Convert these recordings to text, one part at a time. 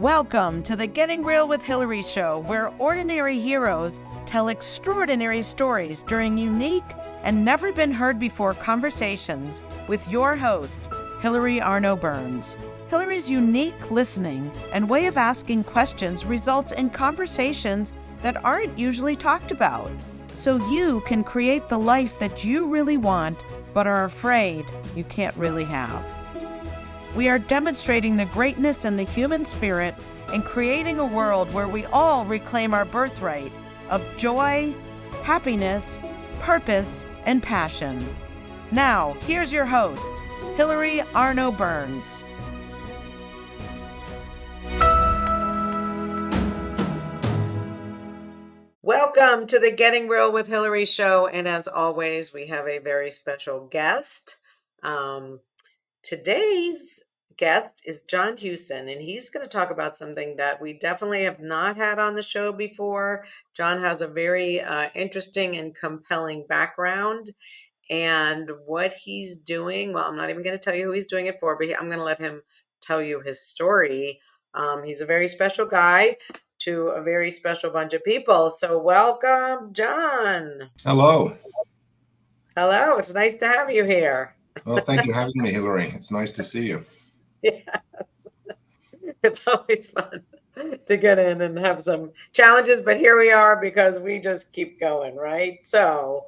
Welcome to the Getting Real with Hilary show, where ordinary heroes tell extraordinary stories during unique and never been heard before conversations with your host, Hilary Arno Burns. Hilary's unique listening and way of asking questions results in conversations that aren't usually talked about, so you can create the life that you really want but are afraid you can't really have. We are demonstrating the greatness in the human spirit and creating a world where we all reclaim our birthright of joy, happiness, purpose, and passion. Now, here's your host, Hilary Arno Burns. Welcome to the Getting Real with Hilary show. And as always, we have a very special guest. Um, today's guest is John Hewson, and he's going to talk about something that we definitely have not had on the show before. John has a very uh, interesting and compelling background. And what he's doing, well, I'm not even going to tell you who he's doing it for, but I'm going to let him tell you his story. Um, he's a very special guy to a very special bunch of people. So, welcome, John. Hello. Hello. It's nice to have you here. Well, thank you for having me, Hilary. It's nice to see you. Yes. It's always fun to get in and have some challenges, but here we are because we just keep going, right? So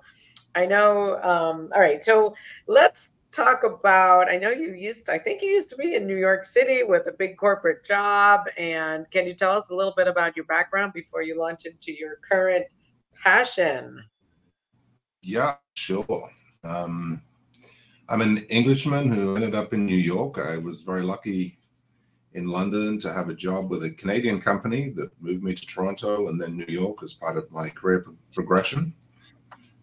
I know, um, all right, so let's talk about i know you used i think you used to be in new york city with a big corporate job and can you tell us a little bit about your background before you launch into your current passion yeah sure um, I'm an Englishman who ended up in New York. I was very lucky in London to have a job with a Canadian company that moved me to Toronto and then New York as part of my career progression.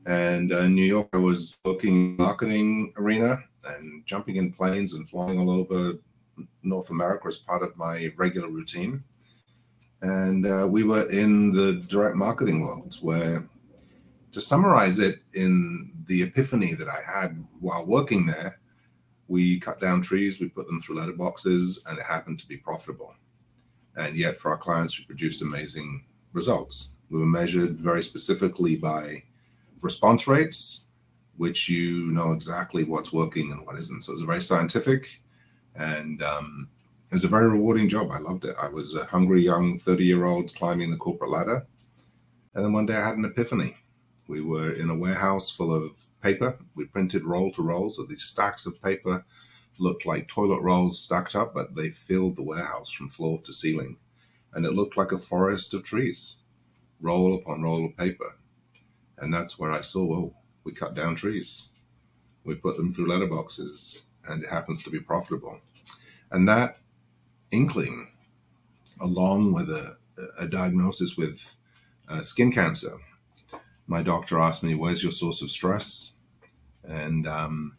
And uh, in New York, I was working in marketing arena and jumping in planes and flying all over North America as part of my regular routine. And uh, we were in the direct marketing world where, to summarize it in the epiphany that I had while working there, we cut down trees, we put them through letterboxes, and it happened to be profitable. And yet, for our clients, we produced amazing results. We were measured very specifically by response rates, which you know exactly what's working and what isn't. So it was very scientific, and um, it was a very rewarding job. I loved it. I was a hungry young 30 year old climbing the corporate ladder. And then one day I had an epiphany. We were in a warehouse full of paper. We printed roll to roll, so these stacks of paper looked like toilet rolls stacked up, but they filled the warehouse from floor to ceiling. And it looked like a forest of trees, roll upon roll of paper. And that's where I saw, oh, we cut down trees. We put them through letterboxes, and it happens to be profitable. And that inkling, along with a, a diagnosis with uh, skin cancer, my doctor asked me, "Where's your source of stress?" And um,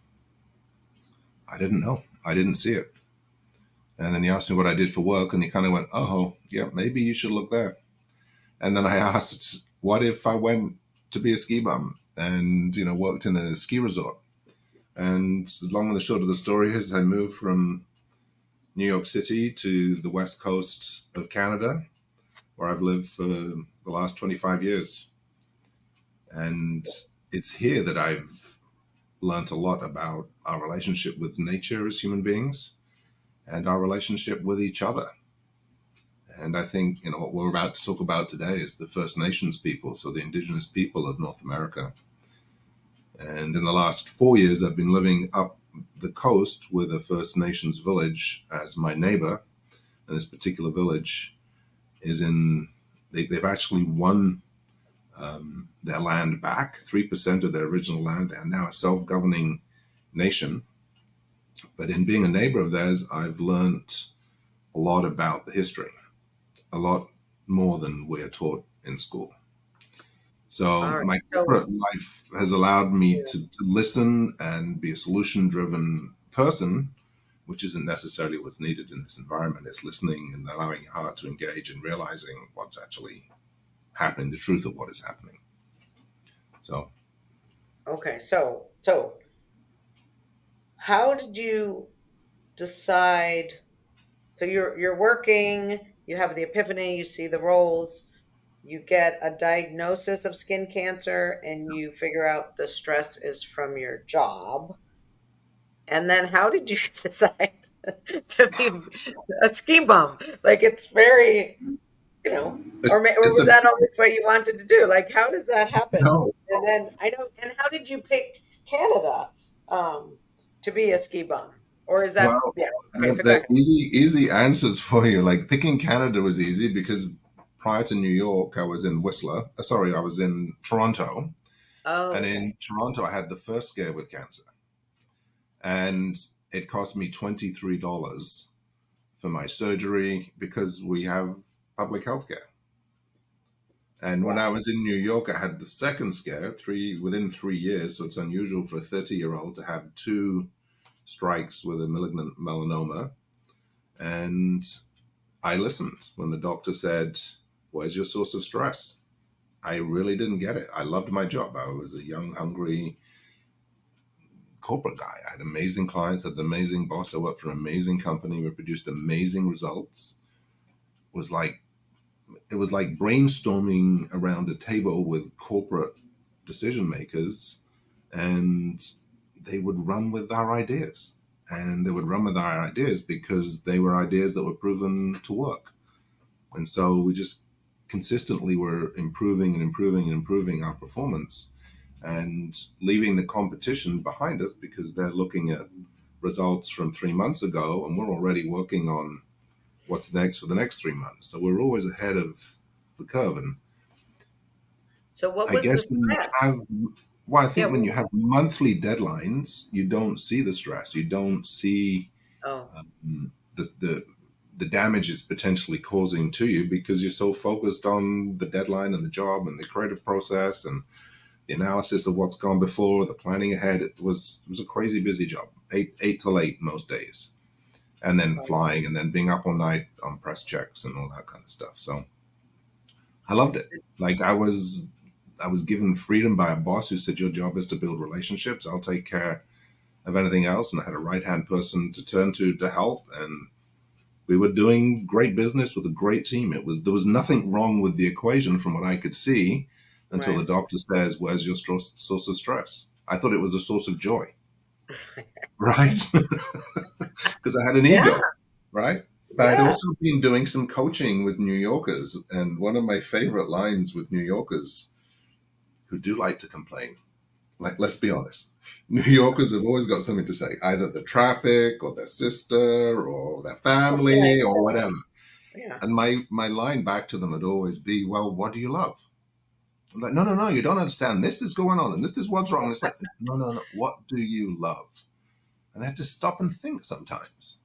I didn't know. I didn't see it. And then he asked me what I did for work, and he kind of went, "Oh, yeah, maybe you should look there." And then I asked, "What if I went to be a ski bum and you know worked in a ski resort?" And long and the short of the story is, I moved from New York City to the west coast of Canada, where I've lived for the last 25 years. And it's here that I've learned a lot about our relationship with nature as human beings and our relationship with each other. And I think, you know, what we're about to talk about today is the First Nations people, so the indigenous people of North America. And in the last four years, I've been living up the coast with a First Nations village as my neighbor. And this particular village is in, they, have actually won um, their land back, 3% of their original land. They are now a self governing nation. But in being a neighbor of theirs, I've learned a lot about the history, a lot more than we're taught in school. So right. my corporate life has allowed me yeah. to, to listen and be a solution driven person, which isn't necessarily what's needed in this environment. It's listening and allowing your heart to engage and realizing what's actually happening, the truth of what is happening. So, okay, so so how did you decide? So you're you're working, you have the epiphany, you see the roles, you get a diagnosis of skin cancer, and you figure out the stress is from your job. And then how did you decide to be a ski bum? Like it's very, you know, or, or was a, that always what you wanted to do? Like how does that happen? No. And then I know, and how did you pick Canada um, to be a ski bum? Or is that well, yeah? Okay, so the easy easy answers for you. Like picking Canada was easy because prior to New York, I was in Whistler. Uh, sorry, I was in Toronto. Oh, and okay. in Toronto, I had the first scare with cancer and it cost me $23 for my surgery because we have public health care. And when I was in New York, I had the second scare three within three years. So it's unusual for a 30 year old to have two strikes with a malignant melanoma. And I listened when the doctor said, Where's your source of stress? I really didn't get it. I loved my job. I was a young, hungry corporate guy. I had amazing clients, had an amazing boss. I worked for an amazing company. We produced amazing results. It was like it was like brainstorming around a table with corporate decision makers, and they would run with our ideas. And they would run with our ideas because they were ideas that were proven to work. And so we just consistently were improving and improving and improving our performance and leaving the competition behind us because they're looking at results from three months ago and we're already working on what's next for the next three months. So we're always ahead of the curve. And so what was I guess the stress? Have, well, I think yeah, when you have monthly deadlines, you don't see the stress. You don't see oh. um, the, the the damage is potentially causing to you because you're so focused on the deadline and the job and the creative process and the analysis of what's gone before, the planning ahead. It was it was a crazy busy job, eight eight till eight most days, and then flying, and then being up all night on press checks and all that kind of stuff. So I loved it. Like I was I was given freedom by a boss who said, "Your job is to build relationships. I'll take care of anything else." And I had a right hand person to turn to to help, and we were doing great business with a great team. It was there was nothing wrong with the equation from what I could see until right. the doctor says, Where's your source of stress? I thought it was a source of joy, right? Because I had an yeah. ego, right? But yeah. I'd also been doing some coaching with New Yorkers. And one of my favorite lines with New Yorkers who do like to complain, like, let's be honest, New Yorkers have always got something to say, either the traffic or their sister or their family okay. or whatever. Yeah. And my, my line back to them would always be, well, what do you love? I'm like, no, no, no, you don't understand. This is going on and this is what's wrong. And it's like, no, no, no. What do you love? And I had to stop and think sometimes.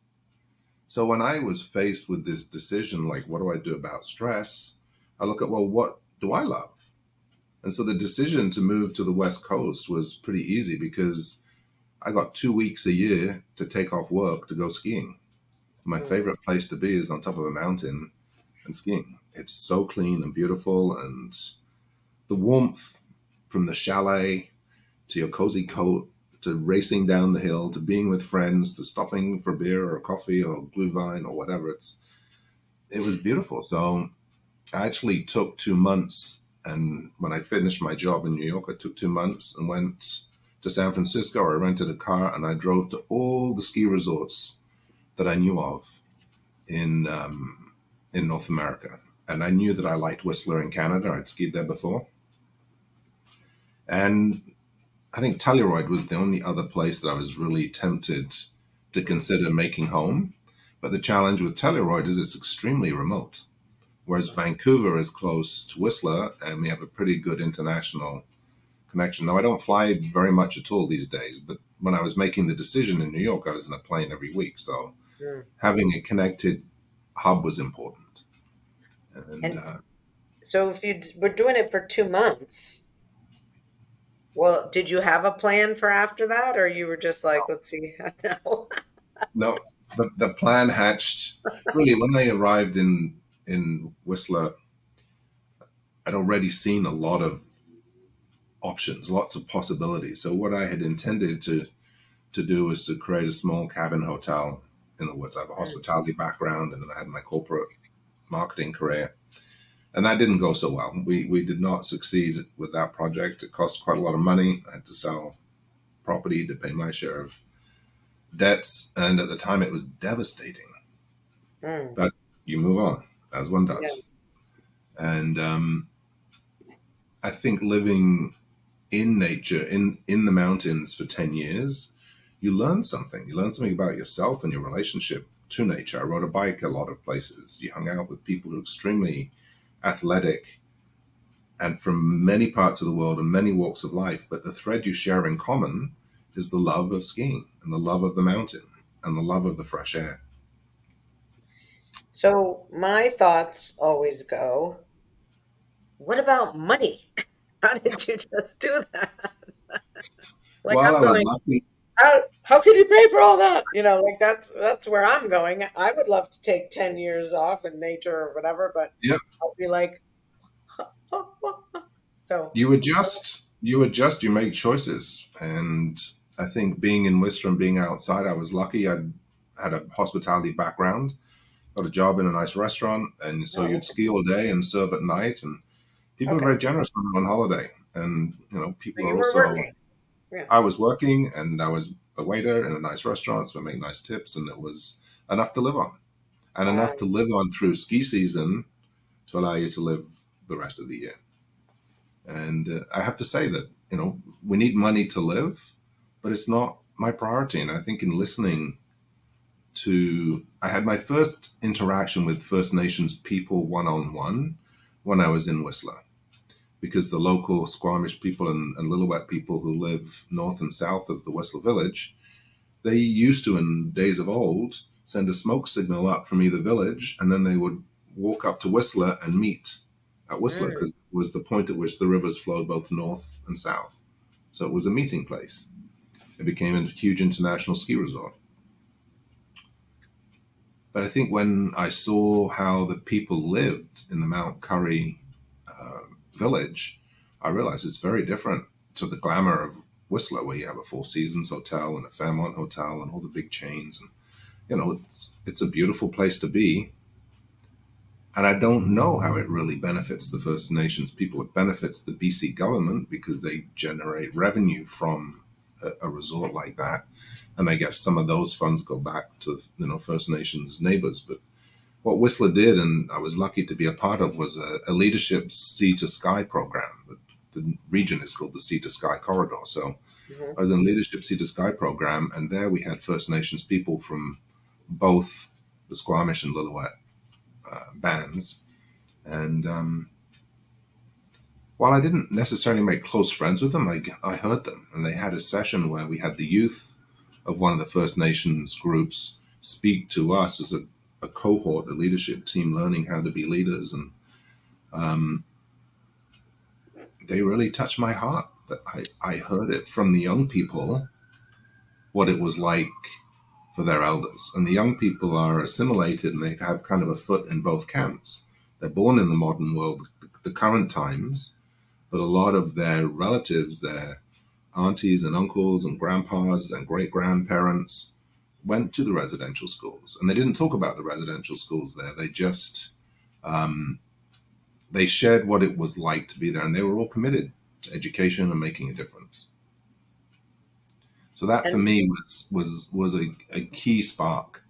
So when I was faced with this decision, like, what do I do about stress? I look at, well, what do I love? And so the decision to move to the West Coast was pretty easy because I got two weeks a year to take off work to go skiing. My mm. favorite place to be is on top of a mountain and skiing. It's so clean and beautiful and the warmth from the chalet to your cozy coat to racing down the hill to being with friends to stopping for beer or coffee or glühwein or whatever it's it was beautiful. So i actually took two months and when i finished my job in new york i took two months and went to san francisco. I rented a car and i drove to all the ski resorts that i knew of in um, in north america. And i knew that i liked whistler in canada. I'd skied there before and I think Telluride was the only other place that I was really tempted to consider making home. But the challenge with Telluride is it's extremely remote. Whereas Vancouver is close to Whistler and we have a pretty good international connection. Now, I don't fly very much at all these days, but when I was making the decision in New York, I was in a plane every week. So yeah. having a connected hub was important. And, and uh, so if you were doing it for two months, well, did you have a plan for after that, or you were just like, let's see? no, the, the plan hatched really when I arrived in in Whistler. I'd already seen a lot of options, lots of possibilities. So what I had intended to to do was to create a small cabin hotel in the woods. I have a hospitality background, and then I had my corporate marketing career. And that didn't go so well. We, we did not succeed with that project. It cost quite a lot of money. I had to sell property to pay my share of debts. And at the time, it was devastating. Mm. But you move on, as one does. Yeah. And um, I think living in nature, in, in the mountains for 10 years, you learn something. You learn something about yourself and your relationship to nature. I rode a bike a lot of places. You hung out with people who are extremely athletic and from many parts of the world and many walks of life. But the thread you share in common is the love of skiing and the love of the mountain and the love of the fresh air. So my thoughts always go, what about money? How did you just do that? like I'm I was going, lucky how how can you pay for all that? You know, like that's that's where I'm going. I would love to take ten years off in nature or whatever, but yeah, I'll be like, so you adjust, you adjust, you make choices, and I think being in Whistler and being outside, I was lucky. I had a hospitality background, got a job in a nice restaurant, and so oh. you'd ski all day and serve at night, and people okay. are very generous when they're on holiday, and you know people are also. Working yeah. I was working and I was a waiter in a nice restaurant, so I make nice tips, and it was enough to live on, and enough to live on through ski season to allow you to live the rest of the year. And uh, I have to say that you know we need money to live, but it's not my priority. And I think in listening to, I had my first interaction with First Nations people one on one when I was in Whistler because the local Squamish people and, and Lillooet people who live north and south of the Whistler village, they used to, in days of old, send a smoke signal up from either village, and then they would walk up to Whistler and meet at Whistler because mm. it was the point at which the rivers flowed both north and south. So it was a meeting place. It became a huge international ski resort. But I think when I saw how the people lived in the Mount Currie village, I realized it's very different to the glamour of Whistler, where you have a Four Seasons hotel and a Fairmont hotel and all the big chains, and you know it's it's a beautiful place to be. And I don't know how it really benefits the First Nations people. It benefits the BC government because they generate revenue from a, a resort like that, and I guess some of those funds go back to you know First Nations neighbors. But what Whistler did, and I was lucky to be a part of, was a, a leadership sea to sky program. The region is called the Sea to Sky Corridor. So mm-hmm. I was in a leadership sea to sky program, and there we had First Nations people from both the Squamish and Lillooet uh, bands. And um, while I didn't necessarily make close friends with them, I, I heard them, and they had a session where we had the youth of one of the First Nations groups speak to us as a a cohort, a leadership team, learning how to be leaders, and um, they really touched my heart. That I I heard it from the young people, what it was like for their elders, and the young people are assimilated and they have kind of a foot in both camps. They're born in the modern world, the current times, but a lot of their relatives, their aunties and uncles and grandpas and great grandparents went to the residential schools, and they didn't talk about the residential schools there. They just um, they shared what it was like to be there, and they were all committed to education and making a difference. So that for me was was was a, a key spark.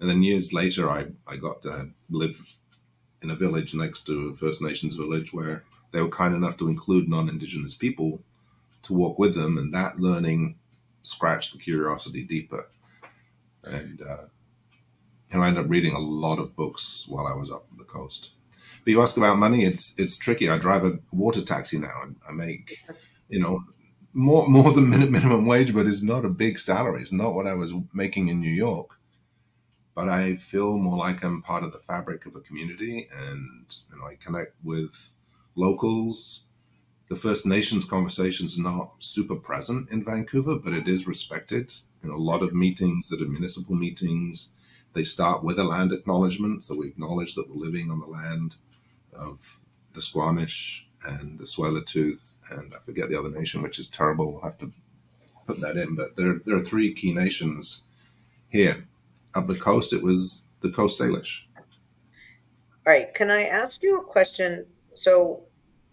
And then years later, I, I got to live in a village next to a First Nations village where they were kind enough to include non-Indigenous people to walk with them, and that learning scratched the curiosity deeper and uh, know, I ended up reading a lot of books while I was up the coast. But you ask about money; it's it's tricky. I drive a water taxi now, and I make you know more more than minimum wage, but it's not a big salary. It's not what I was making in New York. But I feel more like I'm part of the fabric of the community, and you know, I connect with locals. The First Nations conversation is not super present in Vancouver, but it is respected know, a lot of meetings that are municipal meetings, they start with a land acknowledgement. So we acknowledge that we're living on the land of the Squamish and the Tsleil-Waututh, and I forget the other nation, which is terrible. I'll have to put that in. But there, there are three key nations here. Up the coast, it was the Coast Salish. All right, can I ask you a question? So,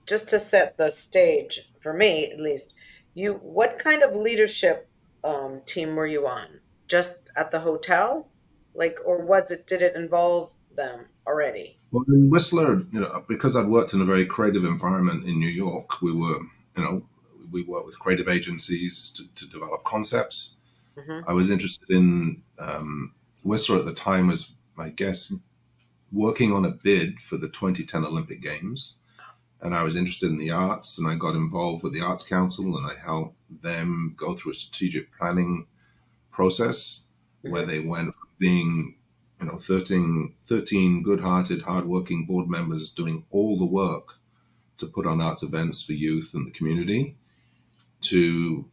just to set the stage for me, at least, you what kind of leadership um, team were you on? Just at the hotel, like, or was it? Did it involve them already? Well, in Whistler, you know, because I'd worked in a very creative environment in New York, we were, you know, we worked with creative agencies to, to develop concepts. Mm-hmm. I was interested in um, Whistler at the time was, I guess, working on a bid for the 2010 Olympic Games. And I was interested in the arts, and I got involved with the Arts Council, and I helped them go through a strategic planning process where they went from being, you know, 13, 13 good-hearted, hard-working board members doing all the work to put on arts events for youth and the community, to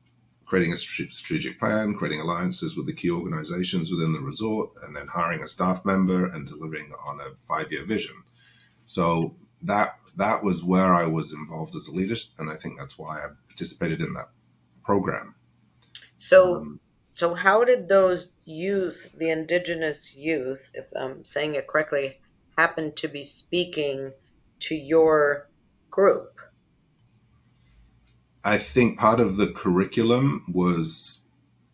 creating a strategic plan, creating alliances with the key organizations within the resort, and then hiring a staff member and delivering on a five-year vision. So that that was where I was involved as a leader, and I think that's why I participated in that program. So, Um, so how did those youth, the indigenous youth, if I'm saying it correctly, happen to be speaking to your group? I think part of the curriculum was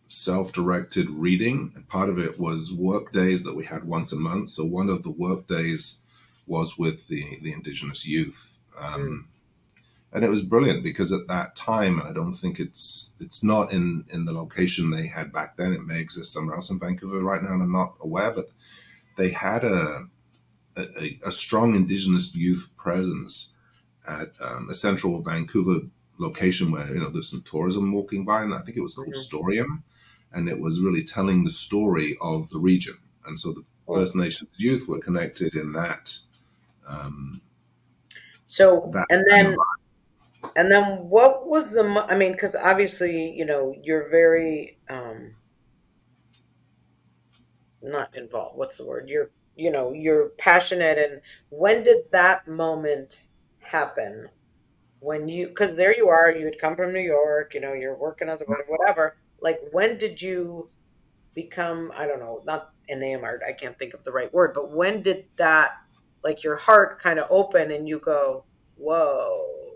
self-directed reading, and part of it was work days that we had once a month. So one of the work days was with the the indigenous youth, um, and it was brilliant because at that time, and I don't think it's it's not in in the location they had back then. It may exist somewhere else in Vancouver right now, and I'm not aware, but they had a a, a strong indigenous youth presence at um, a central Vancouver location where you know there's some tourism walking by, and I think it was called Mhm. Storyeum, and it was really telling the story of the region. And so the First Nations youth were connected in that. Um, So, that and then, and then what was the, mo- I mean, because obviously, you know, you're very, um, not involved. What's the word? You're, you know, you're passionate. And when did that moment happen? When you, because there you are, you had come from New York, you know, you're working as a whatever. Like, when did you become, I don't know, not enamored, I can't think of the right word, but when did that, like, your heart kind of open and you go, whoa,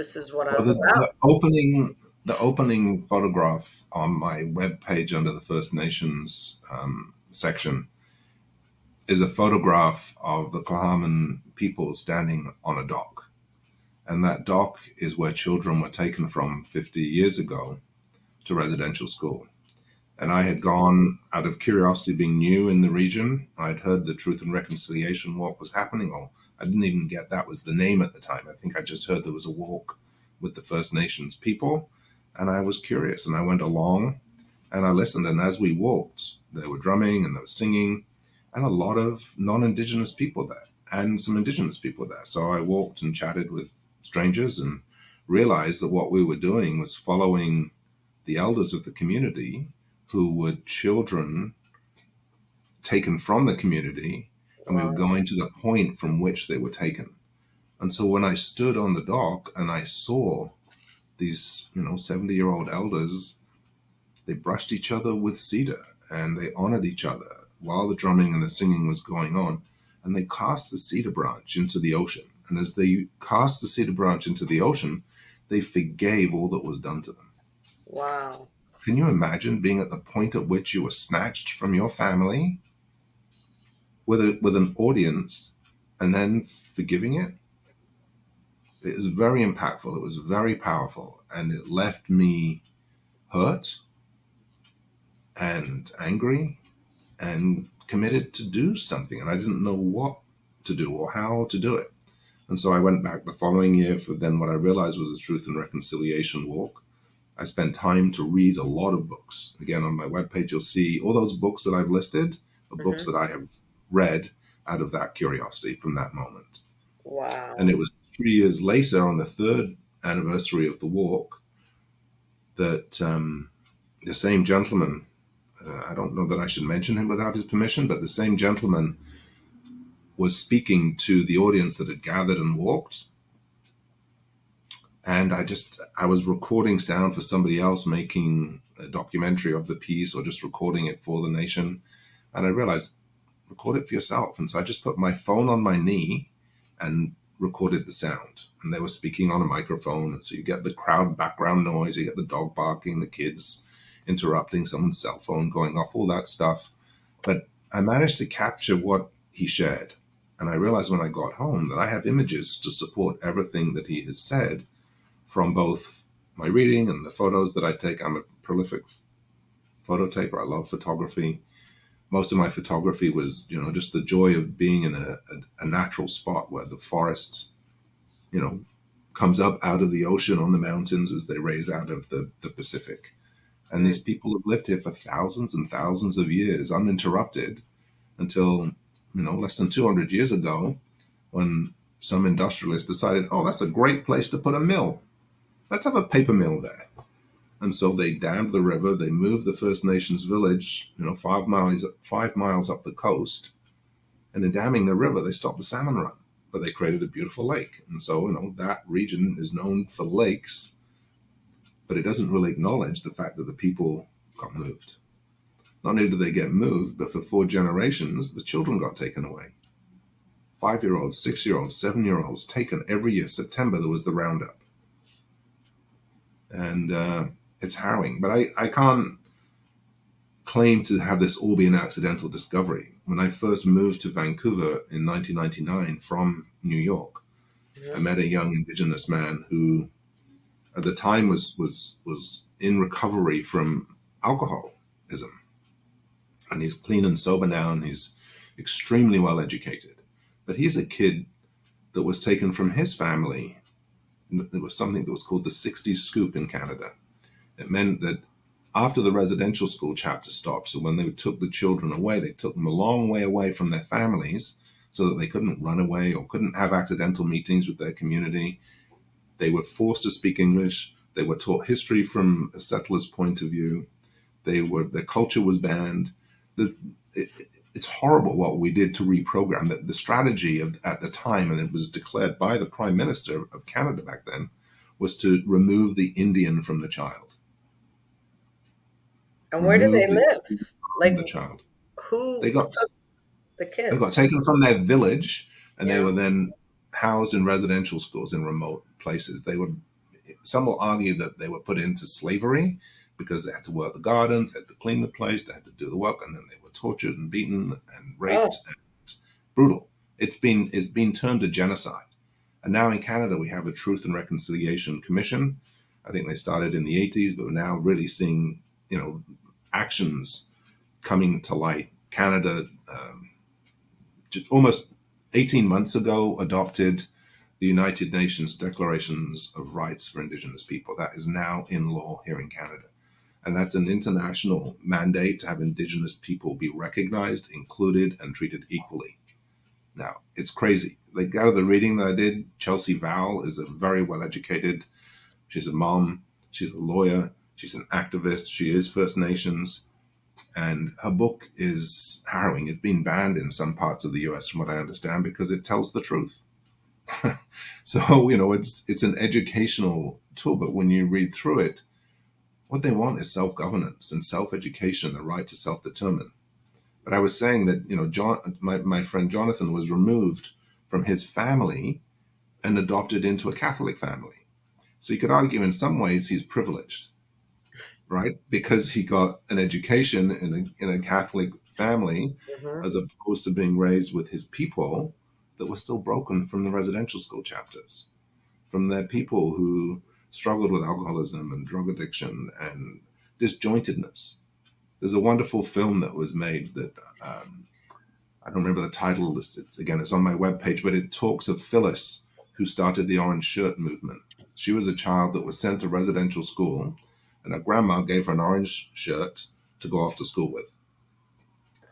this is what well, I'm the, about? the opening the opening photograph on my web page under the First Nations um, section is a photograph of the Tla'amin people standing on a dock. And that dock is where children were taken from 50 years ago to residential school. And I had gone out of curiosity, being new in the region. I'd heard the Truth and Reconciliation Walk was happening, or I didn't even get that was the name at the time. I think I just heard there was a walk with the First Nations people. And I was curious and I went along and I listened. And as we walked, they were drumming and they were singing, and a lot of non Indigenous people there and some Indigenous people there. So I walked and chatted with strangers and realized that what we were doing was following the elders of the community who were children taken from the community and we were going to the point from which they were taken. And so when I stood on the dock and I saw these, you know, 70 year old elders, they brushed each other with cedar and they honored each other while the drumming and the singing was going on. And they cast the cedar branch into the ocean. And as they cast the cedar branch into the ocean, they forgave all that was done to them. Wow. Can you imagine being at the point at which you were snatched from your family with a, with an audience and then forgiving it? It was very impactful. It was very powerful, and it left me hurt and angry and committed to do something. And I didn't know what to do or how to do it. And so I went back the following year for then what I realized was a Truth and Reconciliation Walk. I spent time to read a lot of books. Again, on my webpage, you'll see all those books that I've listed are books mm-hmm. that I have read out of that curiosity from that moment. Wow. And it was three years later, on the third anniversary of the walk, that um, the same gentleman, uh, I don't know that I should mention him without his permission, but the same gentleman was speaking to the audience that had gathered and walked. And I just, I was recording sound for somebody else making a documentary of the piece or just recording it for the nation. And I realized record it for yourself. And so I just put my phone on my knee and recorded the sound. And they were speaking on a microphone. And so you get the crowd background noise, you get the dog barking, the kids interrupting someone's cell phone going off, all that stuff. But I managed to capture what he shared. And I realized when I got home that I have images to support everything that he has said from both my reading and the photos that I take. I'm a prolific photo taker. I love photography. Most of my photography was, you know, just the joy of being in a, a, a natural spot where the forest, you know, comes up out of the ocean on the mountains as they raise out of the, the Pacific. And these people have lived here for thousands and thousands of years uninterrupted until, you know, less than 200 years ago when some industrialist decided, oh, that's a great place to put a mill. Let's have a paper mill there. And so they dammed the river. They moved the First Nations village, you know, five miles five miles up the coast. And in damming the river, they stopped the salmon run, but they created a beautiful lake. And so, you know, that region is known for lakes, but it doesn't really acknowledge the fact that the people got moved. Not only did they get moved, but for four generations, the children got taken away. Five year olds, six year olds, seven year olds taken every year. September, there was the roundup. And uh, it's harrowing. But I, I can't claim to have this all be an accidental discovery. When I first moved to Vancouver in 1999 from New York, yeah. I met a young Indigenous man who, at the time, was was was in recovery from alcoholism, and he's clean and sober now, and he's extremely well educated. But he's a kid that was taken from his family. It was something that was called the 60s scoop in Canada it meant that after the residential school chapter stopped, so when they took the children away, they took them a long way away from their families so that they couldn't run away or couldn't have accidental meetings with their community. They were forced to speak English. They were taught history from a settler's point of view. They were their culture was banned. The, it, it's horrible what we did to reprogram that. The strategy of, at the time, and it was declared by the Prime Minister of Canada back then, was to remove the Indian from the child and where do they live? Like the child. Who they got the kids? They got taken from their village, and yeah. they were then housed in residential schools in remote places. They would. Some will argue that they were put into slavery because they had to work the gardens, they had to clean the place, they had to do the work, and then they were tortured and beaten and raped oh. and brutal. It's been it's been termed a genocide. And now in Canada we have a Truth and Reconciliation Commission. I think they started in the 80s, but we're now really seeing you know actions coming to light. Canada, um, almost 18 months ago, adopted the United Nations Declarations of Rights for Indigenous People. That is now in law here in Canada. And that's an international mandate to have Indigenous people be recognized, included, and treated equally. Now, it's crazy. Like out of the reading that I did, Chelsea Vowel is a very well educated, she's a mom, she's a lawyer, She's an activist. She is First Nations. And her book is harrowing. It's been banned in some parts of the US, from what I understand, because it tells the truth. so, you know, it's it's an educational tool, but when you read through it, what they want is self-governance and self-education, the right to self-determine. But I was saying that, you know, John my, my friend Jonathan was removed from his family and adopted into a Catholic family. So you could argue in some ways he's privileged right? Because he got an education in a, in a Catholic family, mm-hmm. as opposed to being raised with his people that were still broken from the residential school chapters, from their people who struggled with alcoholism and drug addiction and disjointedness. There's a wonderful film that was made that um, I don't remember the title. It's, it's, again, it's on my webpage, but it talks of Phyllis, who started the Orange Shirt movement. She was a child that was sent to residential school and her grandma gave her an orange shirt to go off to school with.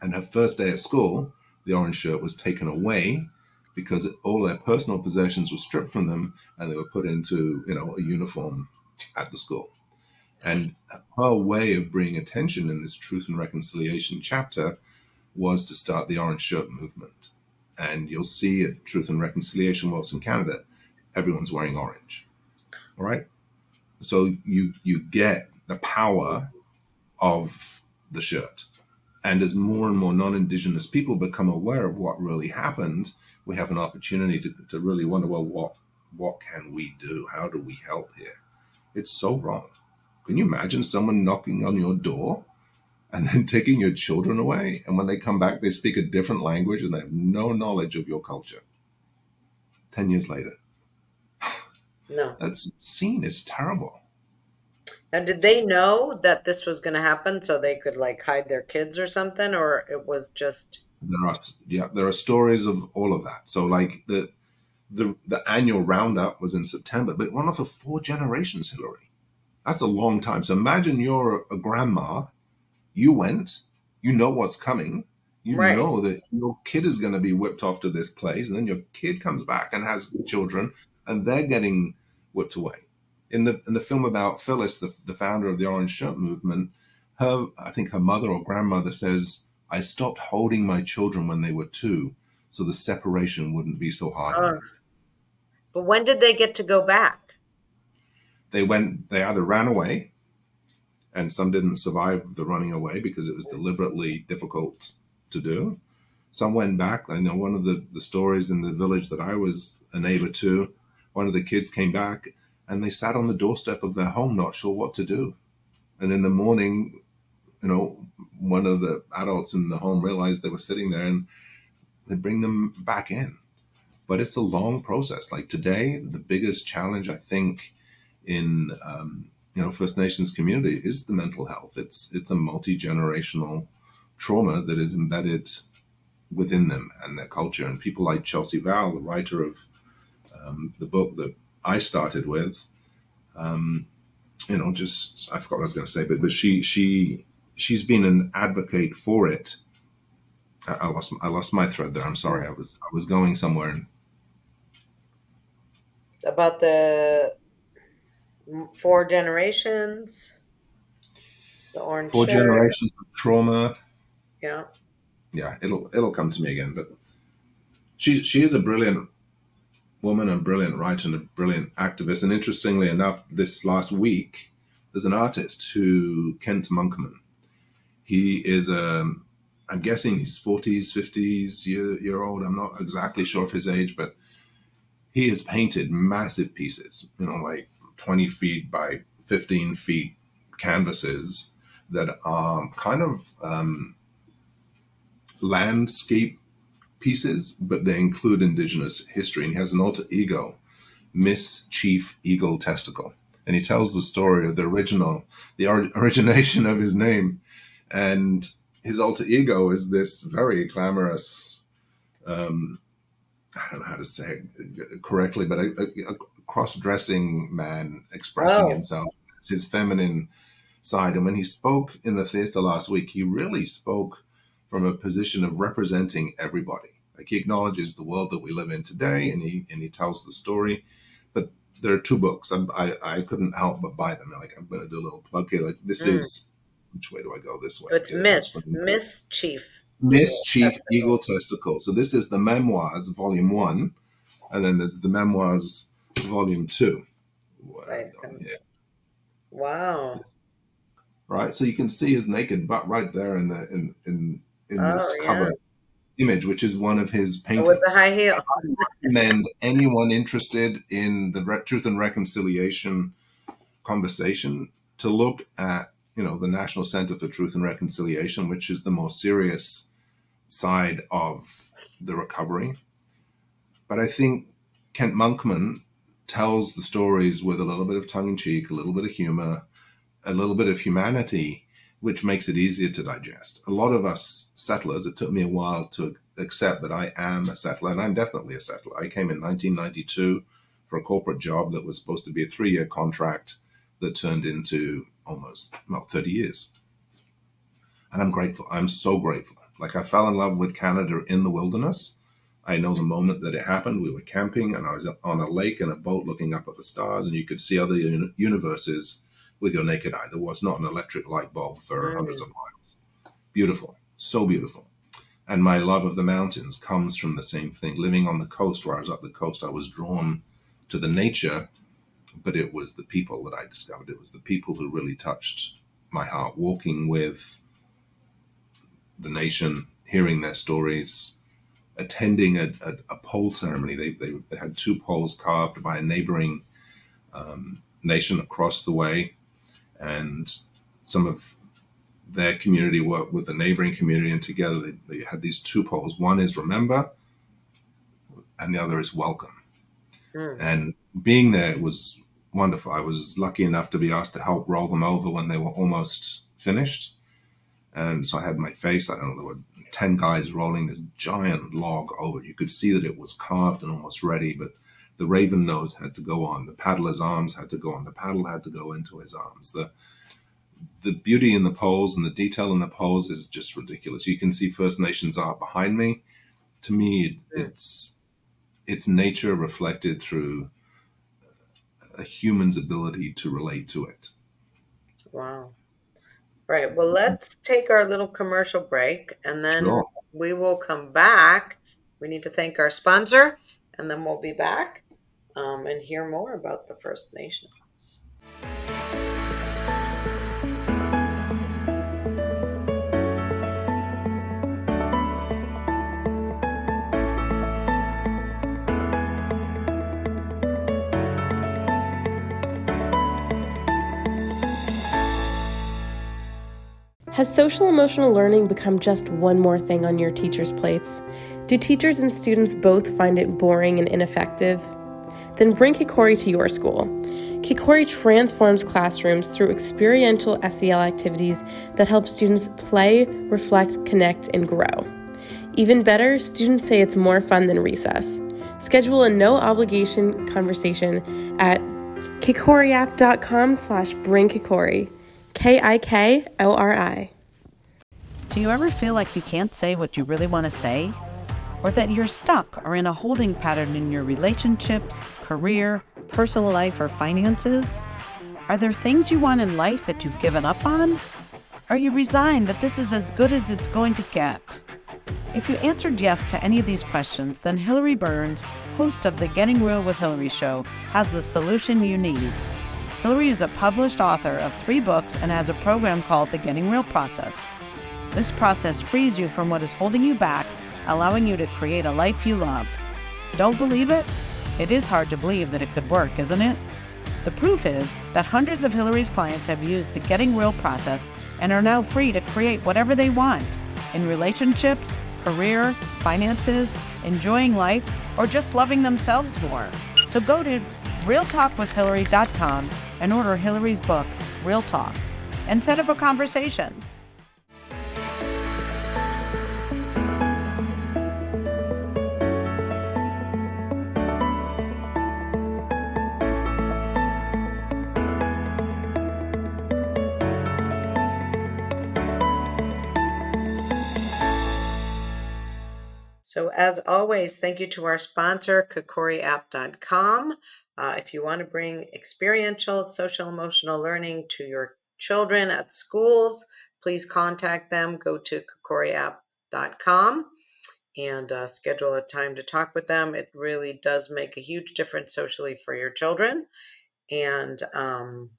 And her first day at school, the orange shirt was taken away because all their personal possessions were stripped from them and they were put into, you know, a uniform at the school. And her way of bringing attention in this Truth and Reconciliation chapter was to start the Orange Shirt movement. And you'll see at Truth and Reconciliation Walks in Canada, everyone's wearing orange. All right. So you you get the power of the shirt. And as more and more non-indigenous people become aware of what really happened, we have an opportunity to, to really wonder, well, what what can we do? How do we help here? It's so wrong. Can you imagine someone knocking on your door and then taking your children away? And when they come back, they speak a different language and they have no knowledge of your culture. 10 years later. No. That's scene is terrible. Now, did they know that this was going to happen so they could like hide their kids or something, or it was just? There are yeah, there are stories of all of that. So like the the the annual roundup was in September, but one of the four generations, Hilary. That's a long time. So imagine you're a grandma, you went, you know what's coming, you Right. know that your kid is going to be whipped off to this place, and then your kid comes back and has children, and they're getting whipped away. In the in the film about Phyllis, the, the founder of the Orange Shirt movement, her I think her mother or grandmother says, "I stopped holding my children when they were two, so the separation wouldn't be so hard." Oh. But when did they get to go back? They went. They either ran away, and some didn't survive the running away because it was deliberately difficult to do. Some went back. I know one of the, the stories in the village that I was a neighbor to, one of the kids came back and they sat on the doorstep of their home, not sure what to do. And in the morning, you know, one of the adults in the home realized they were sitting there and they bring them back in. But it's a long process. Like today, the biggest challenge I think in um, you know First Nations community is the mental health. It's it's a multi generational trauma that is embedded within them and their culture. And people like Chelsea Vowel, the writer of um, the book that I started with, um, you know, just I forgot what I was going to say, but but she she she's been an advocate for it. I, I lost I lost my thread there. I'm sorry. I was I was going somewhere. And, About the four generations, the orange four shirt. generations of trauma. Yeah. yeah, it'll it'll come to me again. But she she is a brilliant woman, and brilliant writer, and a brilliant activist. And interestingly enough, this last week, there's an artist who Kent Monkman. He is a I'm guessing he's 40s, 50s year year old. I'm not exactly sure of his age, but he has painted massive pieces, you know, like 20 feet by 15 feet canvases that are kind of um, landscape pieces, but they include indigenous history. And he has an alter ego, Miss Chief Eagle Testickle. And he tells the story of the original, the or- origination of his name. And his alter ego is this very glamorous, um, I don't know how to say it correctly, but a, a, a cross dressing man expressing Oh. himself as his feminine side. And when he spoke in the theater last week, he really spoke from a position of representing everybody. Like he acknowledges the world that we live in today, and he and he tells the story. But there are two books. I'm, I I couldn't help but buy them. Like I'm going to do a little plug here. Like this Mm. is which way do I go? This way. It's Yeah, Miss. Miss Chief. Miss Chief Testickle. Eagle Testickle. So this is the memoirs, volume one, and then there's the memoirs, volume two. Right. Here. Wow. right? So you can see his naked butt right there in the in in in Oh, this yeah. cover image, which is one of his paintings. With the high heel. recommend anyone interested in the Re- truth and reconciliation conversation to look at you know the National Center for Truth and Reconciliation, which is the more serious side of the recovery. But I think Kent Monkman tells the stories with a little bit of tongue in cheek, a little bit of humor, a little bit of humanity, which makes it easier to digest. A lot of us settlers, it took me a while to accept that I am a settler, and I'm definitely a settler. I came in 1992 for a corporate job that was supposed to be a three year contract that turned into almost, well, 30 years. And I'm grateful. I'm so grateful. Like I fell in love with Canada in the wilderness. I know the moment that it happened. We were camping and I was on a lake in a boat looking up at the stars, and you could see other uni- universes with your naked eye. There was not an electric light bulb for Mm. hundreds of miles. Beautiful. So beautiful. And my love of the mountains comes from the same thing. Living on the coast, where I was up the coast, I was drawn to the nature, but it was the people that I discovered. It was the people who really touched my heart. Walking with the nation, hearing their stories, attending a, a, a pole ceremony. They, they, they, had two poles carved by a neighboring um, nation across the way, and some of their community worked with the neighboring community, and together they, they had these two poles. One is remember, and the other is welcome. Mm. And being there was wonderful. I was lucky enough to be asked to help roll them over when they were almost finished. And so I had my face, I don't know, there were 10 guys rolling this giant log over. You could see that it was carved and almost ready, but the raven nose had to go on. The paddler's arms had to go on. The paddle had to go into his arms. The the beauty in the poles and the detail in the poles is just ridiculous. You can see First Nations art behind me. To me, it, it's it's nature reflected through a human's ability to relate to it. Wow. Right. Well, let's take our little commercial break and then sure. we will come back. We need to thank our sponsor and then we'll be back um, and hear more about the First Nations. Has social emotional learning become just one more thing on your teachers' plates? Do teachers and students both find it boring and ineffective? Then bring Kikori to your school. Kikori transforms classrooms through experiential SEL activities that help students play, reflect, connect, and grow. Even better, students say it's more fun than recess. Schedule a no obligation conversation at kikoriapp.com slash bring Kikori. K I K O R I. Do you ever feel like you can't say what you really want to say? Or that you're stuck or in a holding pattern in your relationships, career, personal life, or finances? Are there things you want in life that you've given up on? Are you resigned that this is as good as it's going to get? If you answered yes to any of these questions, then Hilary Burns, host of the Getting Real with Hilary show, has the solution you need. Hilary is a published author of three books and has a program called The Getting Real Process. This process frees you from what is holding you back, allowing you to create a life you love. Don't believe it? It is hard to believe that it could work, isn't it? The proof is that hundreds of Hilary's clients have used the Getting Real process and are now free to create whatever they want in relationships, career, finances, enjoying life, or just loving themselves more. So go to realtalkwithhillary.com and order Hilary's book, Real Talk, and set up a conversation. So, as always, thank you to our sponsor, KikoriApp.com. Uh, if you want to bring experiential social emotional learning to your children at schools, please contact them. Go to kikoriapp.com and uh, schedule a time to talk with them. It really does make a huge difference socially for your children. And um,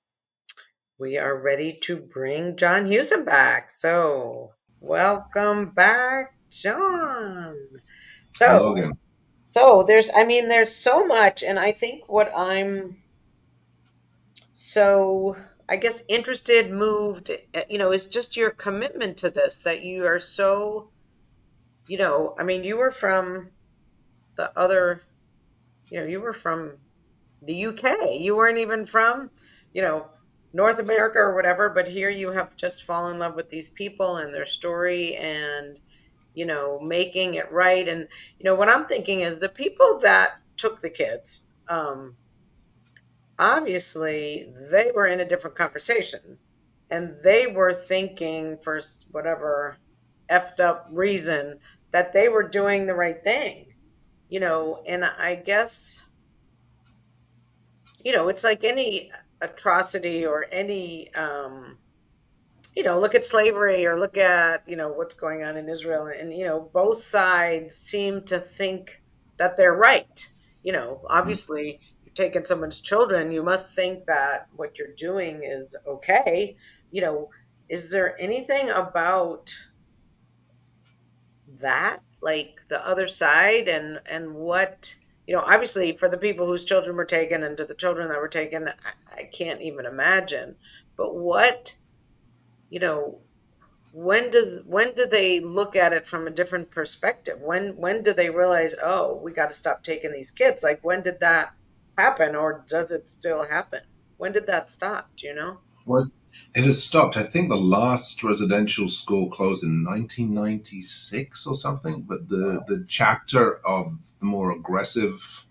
we are ready to bring John Hewson back. So, welcome back, John. So, Hello again. So there's, I mean, there's so much, and I think what I'm so, I guess, interested, moved, eh, you know, is just your commitment to this that you are so, you know, I mean, you were from the other, you know, you were from the UK. You weren't even from, you know, North America or whatever, but here you have just fallen in love with these people and their story and you know, making it right. And, you know, what I'm thinking is the people that took the kids, um, obviously they were in a different conversation and they were thinking for whatever effed up reason that they were doing the right thing, you know, and I guess, you know, it's like any atrocity or any, um, you know, look at slavery or look at, you know, what's going on in Israel. And, you know, both sides seem to think that they're right. You know, obviously, you're taking someone's children, you must think that what you're doing is okay. You know, is there anything about that like the other side and and what you know obviously for the people whose children were taken and to the children that were taken I, I can't even imagine but what you know when does when do they look at it from a different perspective? When when do they realize oh we got to stop taking these kids? Like when did that happen or does it still happen? When did that stop do you know? It has stopped. I think the last residential school closed in 1996 or something but the the chapter of the more aggressive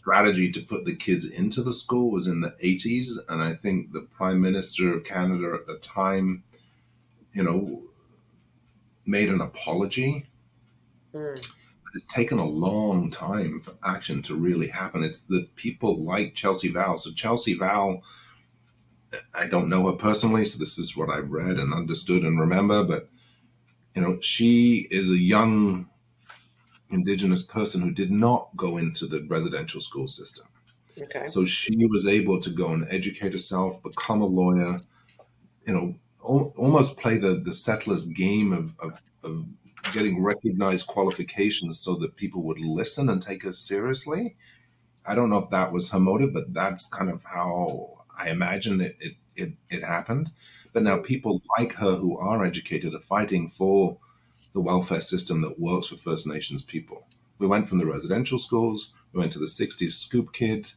strategy to put the kids into the school was in the 80s and i think the prime minister of canada at the time you know, made an apology. Mm. But it's taken a long time for action to really happen. It's the people like Chelsea Vowel. So Chelsea Vowel, I don't know her personally, so this is what I've read and understood and remember, but you know, she is a young indigenous person who did not go into the residential school system. Okay. So she was able to go and educate herself, become a lawyer, you know, almost play the the settlers game of, of, of getting recognized qualifications so that people would listen and take her seriously. I don't know if that was her motive, but that's kind of how I imagine it it, it, it happened. But now people like her who are educated are fighting for the welfare system that works for First Nations people. We went from the residential schools, we went to the 60s scoop kid,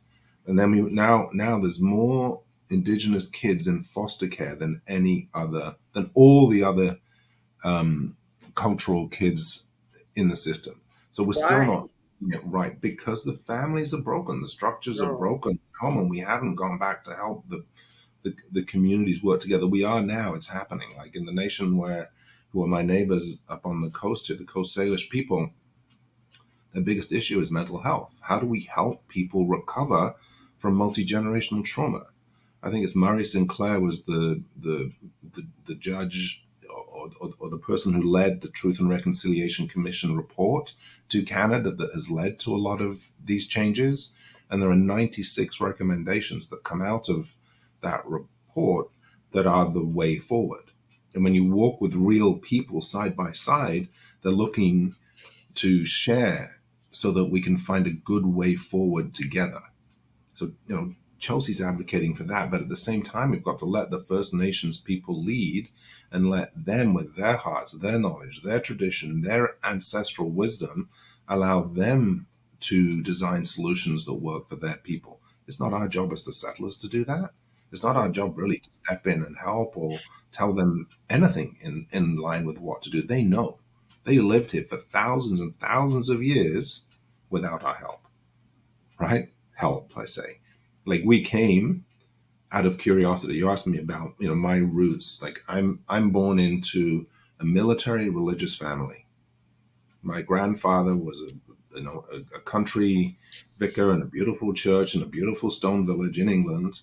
and then we now now there's more indigenous kids in foster care than any other than all the other um, cultural kids in the system. So we're right. still not right because the families are broken, the structures no. are broken. Common, we haven't gone back to help the, the the communities work together. We are now. It's happening. Like in the nation where who are my neighbors up on the coast here, the Coast Salish people. The biggest issue is mental health. How do we help people recover from multi generational trauma? I think it's Murray Sinclair was the the the, the judge or, or, or, the person who led the Truth and Reconciliation Commission report to Canada that has led to a lot of these changes. And there are 96 recommendations that come out of that report that are the way forward. And when you walk with real people side by side, they're looking to share so that we can find a good way forward together. So, you know, Chelsea's advocating for that, but at the same time, we've got to let the First Nations people lead and let them, with their hearts, their knowledge, their tradition, their ancestral wisdom, allow them to design solutions that work for their people. It's not our job as the settlers to do that. It's not our job really to step in and help or tell them anything in, in line with what to do. They know. They lived here for thousands and thousands of years without our help. Right? Help, I say like we came out of curiosity. You asked me about you know my roots. Like I'm I'm born into a military religious family. My grandfather was a you know a, a country vicar in a beautiful church in a beautiful stone village in England.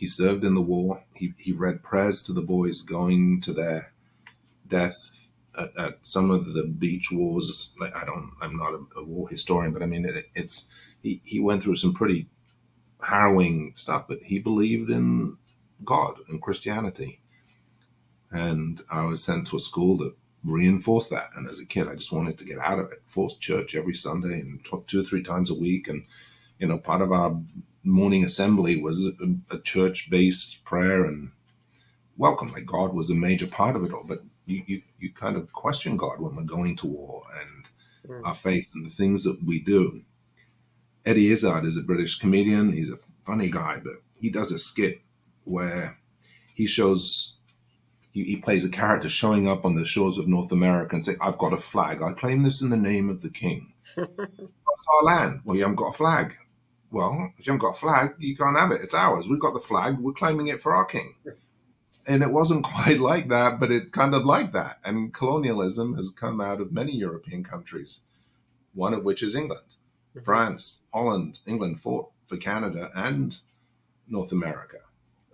He served in the war. He he read prayers to the boys going to their death at, at some of the beach wars. Like I don't, I'm not a, a war historian, but I mean it, it's he he went through some pretty harrowing stuff, but he believed in God and Christianity. And I was sent to a school that reinforced that. And as a kid, I just wanted to get out of it. Forced church every Sunday and two or three times a week. And, you know, part of our morning assembly was a, a church based prayer and welcome. Like God was a major part of it all. But you, you, you kind of question God when we're going to war and mm. our faith and the things that we do. Eddie Izzard is a British comedian. He's a funny guy, but he does a skit where he shows he, he, plays a character showing up on the shores of North America and say, "I've got a flag. I claim this in the name of the king. That's our land. Well, you haven't got a flag. Well, if you haven't got a flag, you can't have it. It's ours. We've got the flag. We're claiming it for our king." And it wasn't quite like that, but it kind of like that. And colonialism has come out of many European countries, one of which is England. Mm-hmm. France, Holland, England fought for Canada and North America.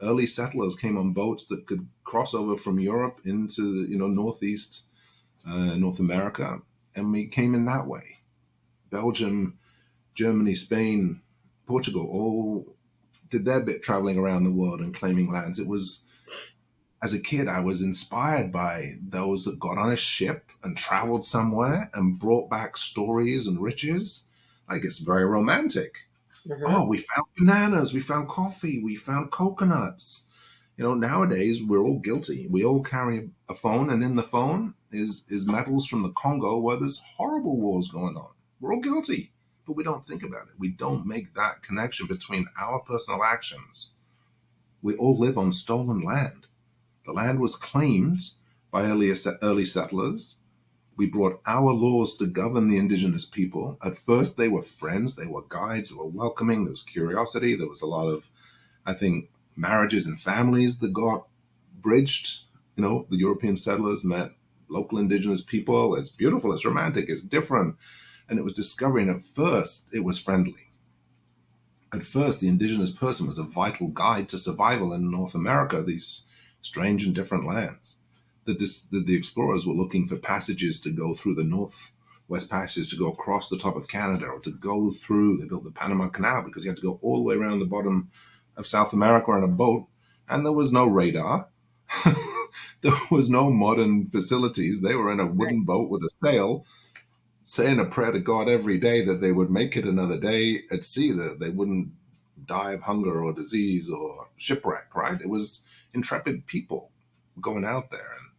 Early settlers came on boats that could cross over from Europe into the you know northeast uh, North America, and we came in that way. Belgium, Germany, Spain, Portugal all did their bit traveling around the world and claiming lands. It was as a kid, I was inspired by those that got on a ship and traveled somewhere and brought back stories and riches. Like it's very romantic. Mm-hmm. Oh, we found bananas, we found coffee, we found coconuts. You know, nowadays we're all guilty. We all carry a phone, and in the phone is is metals from the Congo where there's horrible wars going on. We're all guilty, but we don't think about it. We don't hmm. make that connection between our personal actions. We all live on stolen land. The land was claimed by early, early settlers. We brought our laws to govern the indigenous people. At first, they were friends, they were guides, they were welcoming, there was curiosity, there was a lot of, I think, marriages and families that got bridged. You know, the European settlers met local indigenous people. It's beautiful, it's romantic, it's different. And it was discovering at first it was friendly. At first, the indigenous person was a vital guide to survival in North America. These strange and different lands. The, the, the explorers were looking for passages to go through the north west passages to go across the top of Canada or to go through. They built the Panama Canal because you had to go all the way around the bottom of South America on a boat, and there was no radar. there was no modern facilities. They were in a wooden boat with a sail, saying a prayer to God every day that they would make it another day at sea, that they wouldn't die of hunger or disease or shipwreck, right? It was intrepid people going out there. And,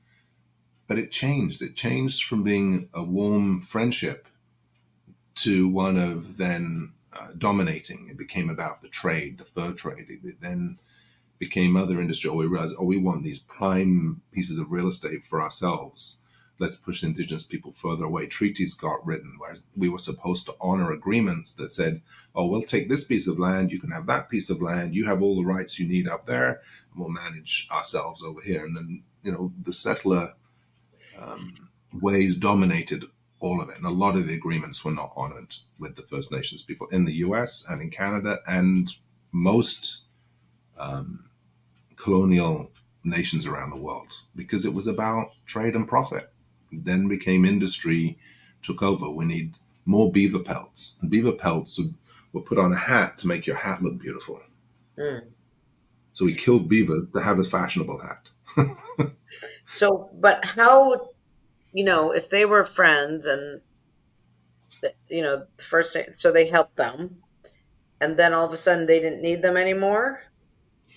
but it changed. It changed from being a warm friendship to one of then uh, dominating. It became about the trade, the fur trade. It, it then became other industry. Or we realized, oh, we want these prime pieces of real estate for ourselves. Let's push indigenous people further away. Treaties got written where we were supposed to honor agreements that said, oh, we'll take this piece of land, you can have that piece of land, you have all the rights you need up there, and we'll manage ourselves over here. And then, you know, the settler um, ways dominated all of it. And a lot of the agreements were not honored with the First Nations people in the US and in Canada and most um, colonial nations around the world because it was about trade and profit. Then became industry, took over. We need more beaver pelts. And beaver pelts would, were put on a hat to make your hat look beautiful. Mm. So he killed beavers to have his fashionable hat. so, but how, you know, if they were friends and, you know, first, so they helped them, and then all of a sudden they didn't need them anymore.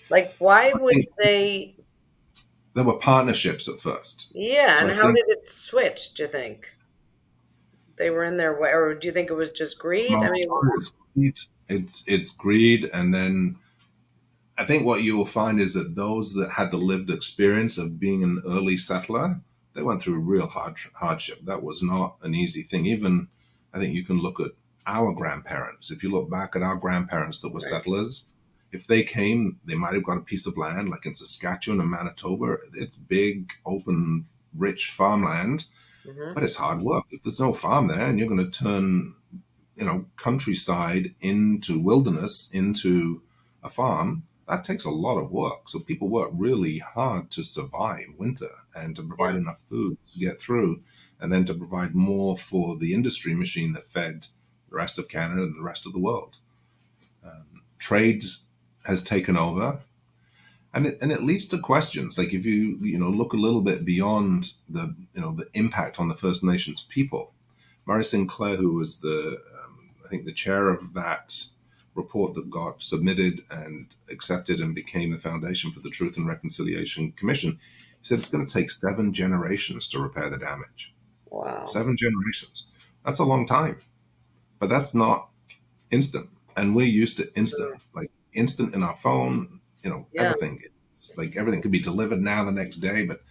Like, why would they? There were partnerships at first. Yeah, so and I how did it switch? Do you think they were in their way, or do you think it was just greed? I mean, it's greed. It's it's greed, and then I think what you will find is that those that had the lived experience of being an early settler, they went through real hard, hardship. That was not an easy thing. Even I think you can look at our grandparents. If you look back at our grandparents that were right. settlers, if they came, they might have got a piece of land, like in Saskatchewan and Manitoba. It's big, open, rich farmland, mm-hmm. but it's hard work. If there's no farm there, and you're going to turn, you know, countryside into wilderness into a farm, that takes a lot of work. So people work really hard to survive winter and to provide enough food to get through, and then to provide more for the industry machine that fed the rest of Canada and the rest of the world. Um, trade has taken over, and it, and it leads to questions. Like if you you know look a little bit beyond the you know the impact on the First Nations people, Murray Sinclair, who was the um, I think the chair of that report that got submitted and accepted and became the foundation for the Truth and Reconciliation Commission. He said it's going to take seven generations to repair the damage. Wow. Seven generations. That's a long time. But that's not instant. And we're used to instant, like instant in our phone, you know, yeah. everything. It's like everything could be delivered now the next day, but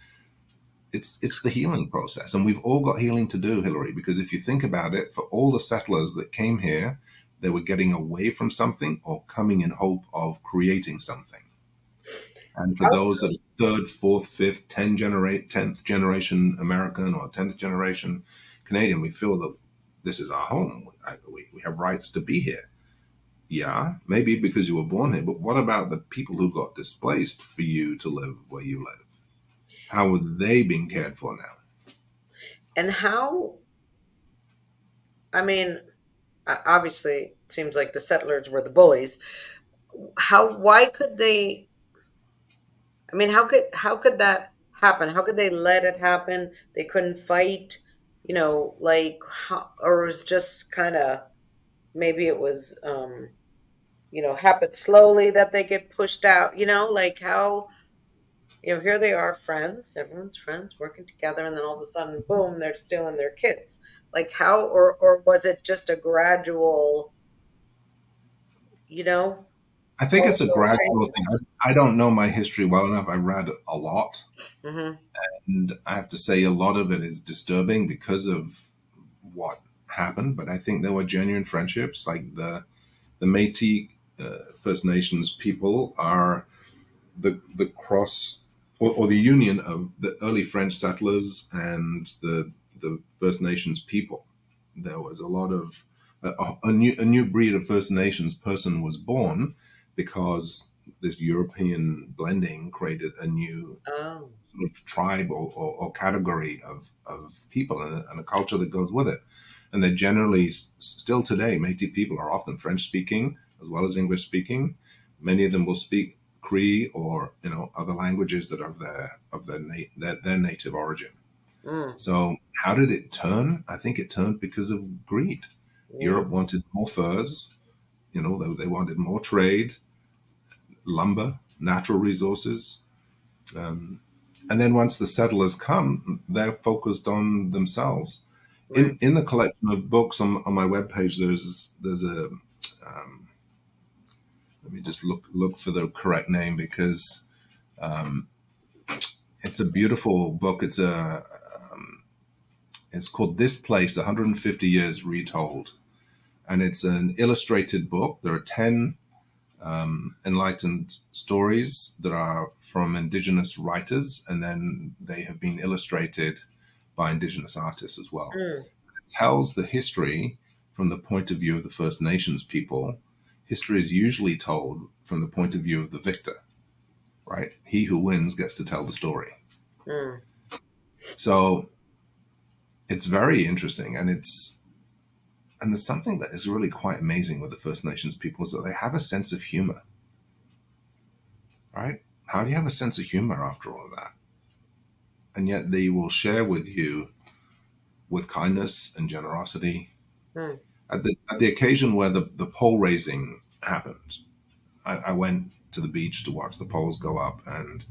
it's it's the healing process. And we've all got healing to do, Hilary, because if you think about it, for all the settlers that came here they were getting away from something or coming in hope of creating something. And for those that third, fourth, fifth, 10 generate, 10th generation American or 10th generation Canadian, we feel that this is our home. We, we have rights to be here. Yeah, maybe because you were born here, but what about the people who got displaced for you to live where you live? How are they being cared for now? And how, I mean, obviously it seems like the settlers were the bullies. How why could they I mean, how could how could that happen? How could they let it happen? They couldn't fight, you know, like or it was just kind of maybe it was um you know, happen slowly that they get pushed out, you know, like how you know, here they are friends, everyone's friends working together and then all of a sudden boom, they're stealing their kids. Like how or or was it just a gradual you know, I think it's a gradual thing. I, I don't know my history well enough. I read a lot, hmm and I have to say a lot of it is disturbing because of what happened. But I think there were genuine friendships. Like the the Métis uh, First Nations people are the the cross or, or the union of the early French settlers and the the First Nations people. There was a lot of a, a new a new breed of First Nations person was born because this European blending created a new Oh. sort of tribe or, or, or category of, of people and a, and a culture that goes with it. And they generally, s- still today, Métis people are often French speaking as well as English speaking. Many of them will speak Cree or you know other languages that are of their of their, na- their their native origin. Mm. So how did it turn? I think it turned because of greed. Yeah. Europe wanted more furs. You know, they, they wanted more trade, lumber, natural resources. Um, and then once the settlers come, they're focused on themselves. Right. In in the collection of books on, on my webpage, there's there's a um, let me just look look for the correct name because um, it's a beautiful book. It's a um, it's called This Place: 150 Years Retold, and it's an illustrated book. There are ten um, enlightened stories that are from indigenous writers, and then they have been illustrated by indigenous artists as well. Mm. It tells the history from the point of view of the First Nations people. History is usually told from the point of view of the victor, right? He who wins gets to tell the story. Mm. So it's very interesting, and it's and there's something that is really quite amazing with the First Nations people is that they have a sense of humor, right? How do you have a sense of humor after all of that? And yet they will share with you with kindness and generosity. Hmm. At the at the occasion where the, the pole raising happened, I, I went to the beach to watch the poles go up and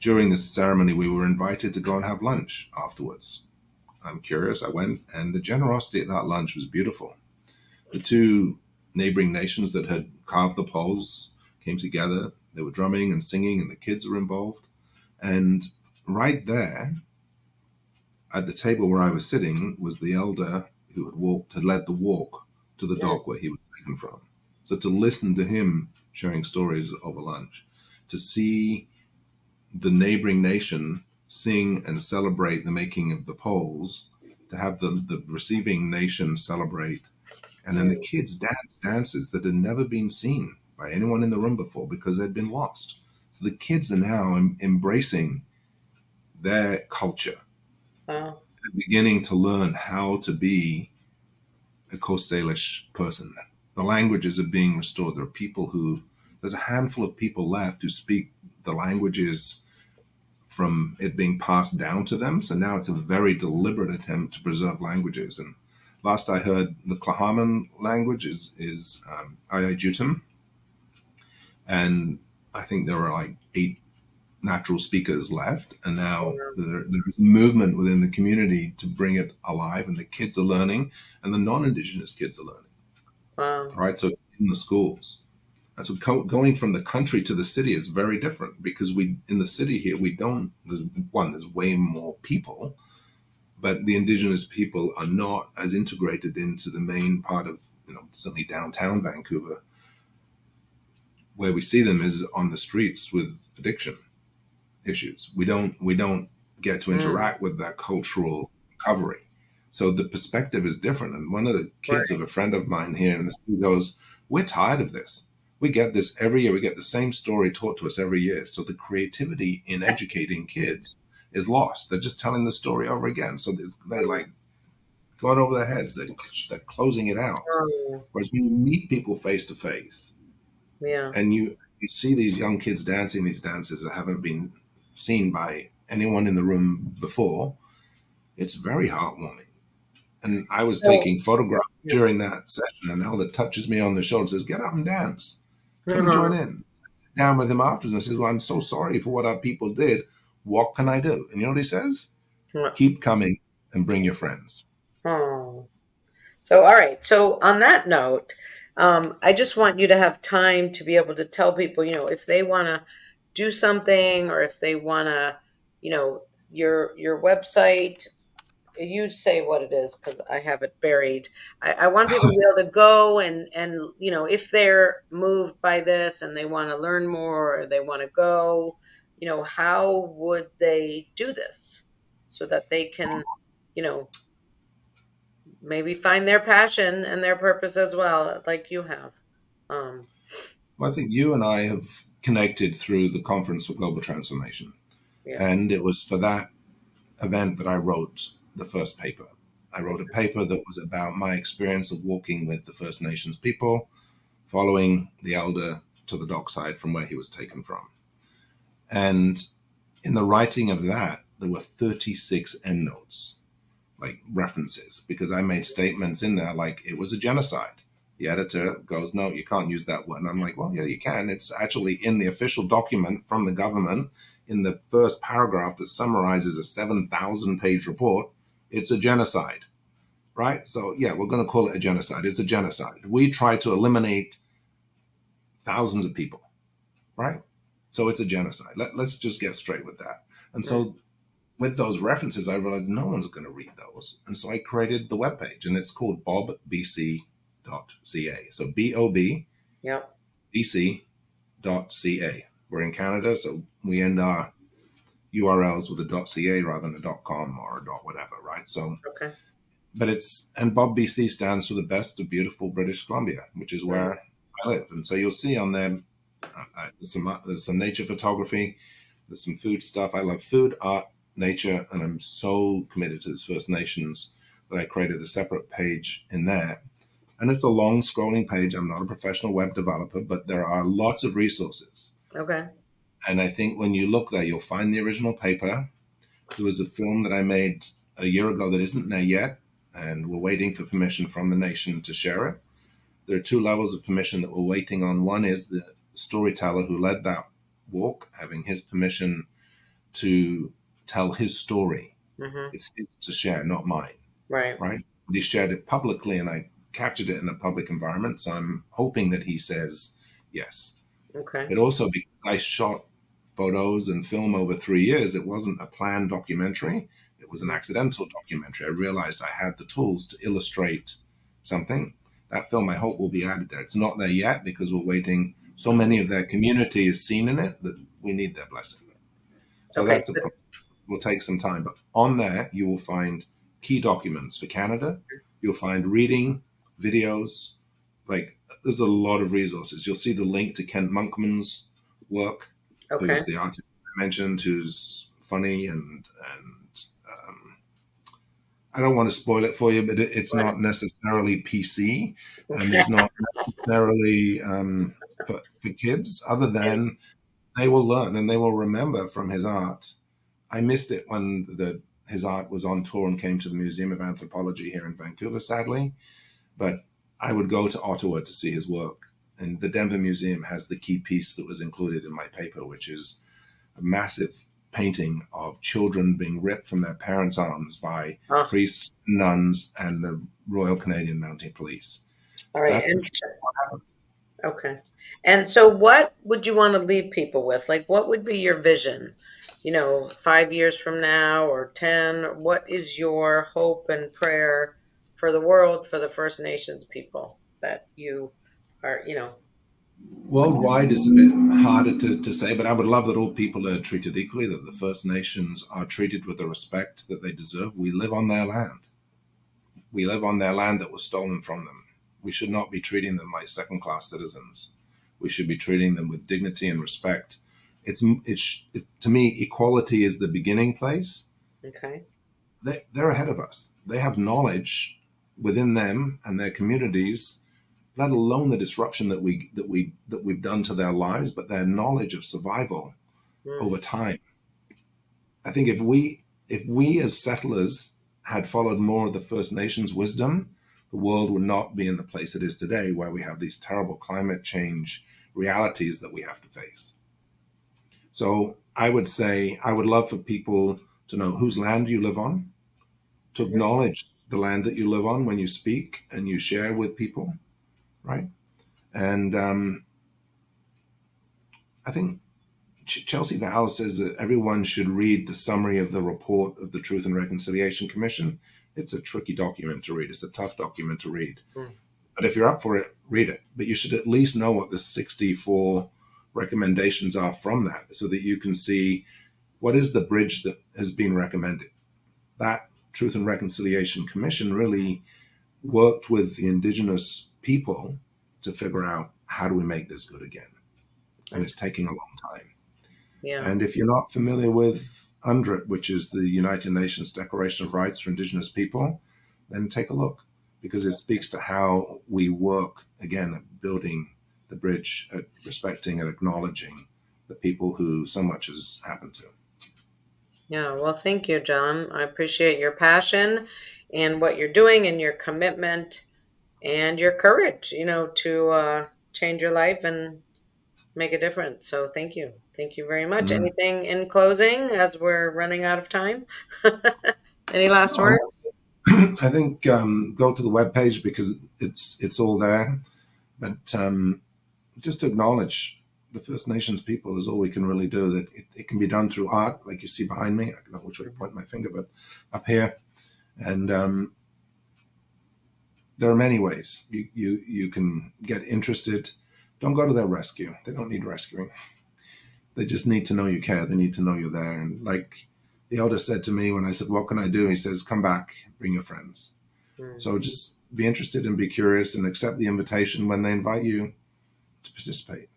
during this ceremony we were invited to go and have lunch afterwards. I'm curious, I went and the generosity at that lunch was beautiful. The two neighboring nations that had carved the poles came together. They were drumming and singing, and the kids were involved. And right there, at the table where I was sitting, was the elder who had walked, had led the walk to the dock where he was taken from. So to listen to him sharing stories over lunch, to see the neighboring nation sing and celebrate the making of the poles, to have the, the receiving nation celebrate and then the kids dance dances that had never been seen by anyone in the room before because they'd been lost. So the kids are now em- embracing their culture Wow. Beginning to learn how to be a Coast Salish person. The languages are being restored. There are people who, there's a handful of people left who speak the languages from it being passed down to them. So now it's a very deliberate attempt to preserve languages. And last I heard, the Tla'amin language is is um, and I think there are like eight natural speakers left. And now there, there's a movement within the community to bring it alive, and the kids are learning, and the non-indigenous kids are learning. Wow. Right, so it's in the schools. And so co- going from the country to the city is very different because we in the city here we don't. There's one. There's way more people, but the indigenous people are not as integrated into the main part of you know certainly downtown Vancouver. Where we see them is on the streets with addiction issues. We don't we don't get to Mm. interact with that cultural recovery. So the perspective is different. And one of the kids of a friend of mine here in the city goes, "We're tired of this. We get this every year. We get the same story taught to us every year. So the creativity in educating kids is lost. They're just telling the story over again. So they're like going over their heads. They're, they're closing it out. Oh, Whereas when you meet people face to face yeah. and you you see these young kids dancing these dances that haven't been seen by anyone in the room before, it's very heartwarming. And I was taking photographs during that session, and Elder touches me on the shoulder and says, Get up and dance. Come Uh-huh. join in. Down with him afterwards and I says, Well, I'm so sorry for what our people did. What can I do? And you know what he says? What? Keep coming and bring your friends. Oh. So, all right. So, on that note, um, I just want you to have time to be able to tell people, you know, if they want to do something or if they want to, you know, your your website. You say what it is because I have it buried. I, I want people to be able to go and and you know if they're moved by this and they want to learn more or they want to go, you know, how would they do this so that they can, you know, maybe find their passion and their purpose as well, like you have. Um, Well, I think you and I have connected through the Conference for Global Transformation. Yeah. And it was for that event that I wrote the first paper. I wrote a paper that was about my experience of walking with the First Nations people, following the elder to the dockside from where he was taken from. And in the writing of that, there were 36 endnotes, like references, because I made statements in there like it was a genocide the editor goes, No, you can't use that word. And I'm like, Well, yeah, you can. It's actually in the official document from the government in the first paragraph that summarizes a 7,000 page report. It's a genocide, right? So, yeah, we're going to call it a genocide. It's a genocide. We try to eliminate thousands of people, right? So, it's a genocide. Let, let's just get straight with that. And so, with those references, I realized no one's going to read those. And so I created the webpage, and it's called bobbc.ca. So B O B yep. B C dot ca. We're in Canada, so we end our URLs with a dot .ca rather than a dot .com or a dot .whatever, right? So, Okay. but it's and Bob BC stands for the best of beautiful British Columbia, which is where I live, and so you'll see on there uh, uh, there's some uh, there's some nature photography, there's some food stuff. I love food, art, nature, and I'm so committed to this First Nations that I created a separate page in there. And it's a long scrolling page. I'm not a professional web developer, but there are lots of resources. Okay. And I think when you look there, you'll find the original paper. There was a film that I made a year ago that isn't there yet, and we're waiting for permission from the nation to share it. There are two levels of permission that we're waiting on. One is the storyteller who led that walk, having his permission to tell his story. hmm It's his to share, not mine Right. right? But he shared it publicly and I captured it in a public environment. So I'm hoping that he says yes. Okay. It also because I shot photos and film over three years, it wasn't a planned documentary. It was an accidental documentary. I realized I had the tools to illustrate something. That film, I hope, will be added there. It's not there yet because we're waiting. So many of their community is seen in it that we need their blessing. So Okay, that's a process. will take some time, but on there you will find key documents for Canada. You'll find reading videos. Like there's a lot of resources. You'll see the link to Kent Monkman's work, Okay. who's the artist I mentioned, who's funny and and um, I don't want to spoil it for you, but it, it's Right. not necessarily PC and it's not necessarily um, for, for kids. Other than they will learn and they will remember from his art. I missed it when the his art was on tour and came to the Museum of Anthropology here in Vancouver, sadly. But I would go to Ottawa to see his work. And the Denver Museum has the key piece that was included in my paper, which is a massive painting of children being ripped from their parents' arms by priests, nuns, and the Royal Canadian Mounted Police. All right. That's And, the truth of what happened. okay. And so, what would you want to leave people with? Like, what would be your vision? You know, five years from now or 10? What is your hope and prayer for the world, for the First Nations people that you are, you know? Worldwide is a bit harder to, to say, but I would love that all people are treated equally, that the First Nations are treated with the respect that they deserve. We live on their land. We live on their land that was stolen from them. We should not be treating them like second class citizens. We should be treating them with dignity and respect. It's, it's it, to me, equality is the beginning place. Okay. They, they're ahead of us. They have knowledge within them and their communities let alone the disruption that we that we that we've done to their lives, but their knowledge of survival mm. over time. I think if we if we as settlers had followed more of the First Nations wisdom, the world would not be in the place it is today, where we have these terrible climate change realities that we have to face. So I would say I would love for people to know whose land you live on, to acknowledge the land that you live on when you speak and you share with people, right? And um, I think Chelsea Vowel says that everyone should read the summary of the report of the Truth and Reconciliation Commission. It's a tricky document to read. It's a tough document to read. Mm. But if you're up for it, read it. But you should at least know what the 64 recommendations are from that so that you can see what is the bridge that has been recommended. That Truth and Reconciliation Commission really worked with the indigenous people to figure out how do we make this good again. And it's taking a long time. Yeah. And if you're not familiar with UNDRIP, which is the United Nations Declaration of Rights for Indigenous People, then take a look because it speaks to how we work again at building the bridge, at respecting and acknowledging the people who so much has happened to. Yeah, well, thank you, John. I appreciate your passion and what you're doing and your commitment and your courage, you know, to uh, change your life and make a difference. So thank you. Thank you very much. Mm-hmm. Anything in closing as we're running out of time? Any last words? I think um, go to the web page because it's it's all there. But um, just to acknowledge the First Nations people is all we can really do. That it, it, can be done through art, like you see behind me. I don't know which way to point my finger, but up here, and um, there are many ways you, you you can get interested. Don't go to their rescue. They don't need rescuing. They just need to know you care. They need to know you're there. And like the elder said to me when I said, "What can I do?" He says, "Come back, bring your friends." Mm. So just be interested and be curious and accept the invitation when they invite you to participate.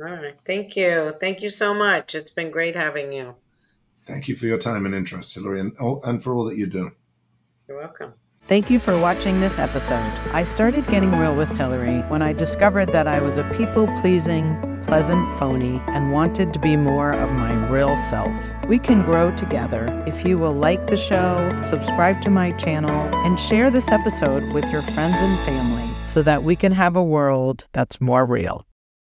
All right. Thank you. Thank you so much. It's been great having you. Thank you for your time and interest, Hilary, and, and for all that you do. You're welcome. Thank you for watching this episode. I started getting real with Hilary when I discovered that I was a people pleasing, pleasant phony and wanted to be more of my real self. We can grow together if you will like the show, subscribe to my channel, and share this episode with your friends and family so that we can have a world that's more real.